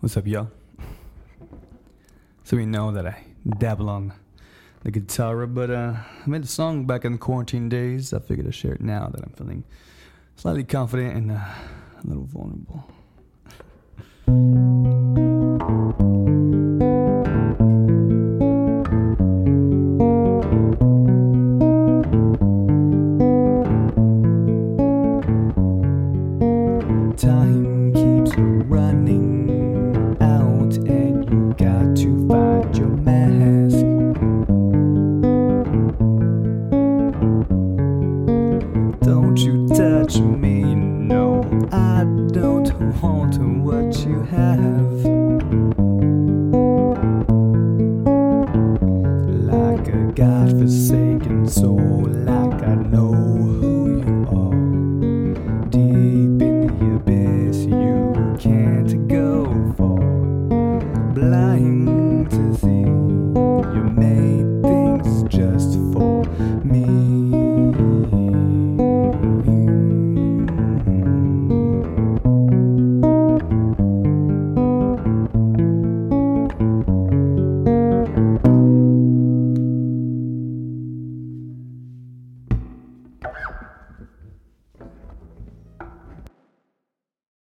What's up, y'all? So we know that I dabble on the guitar, but uh, I made a song back in the quarantine days. I figured I'd share it now that I'm feeling slightly confident and uh, a little vulnerable. Time keeps running me, no, I don't want what you have. Like a godforsaken soul, like I know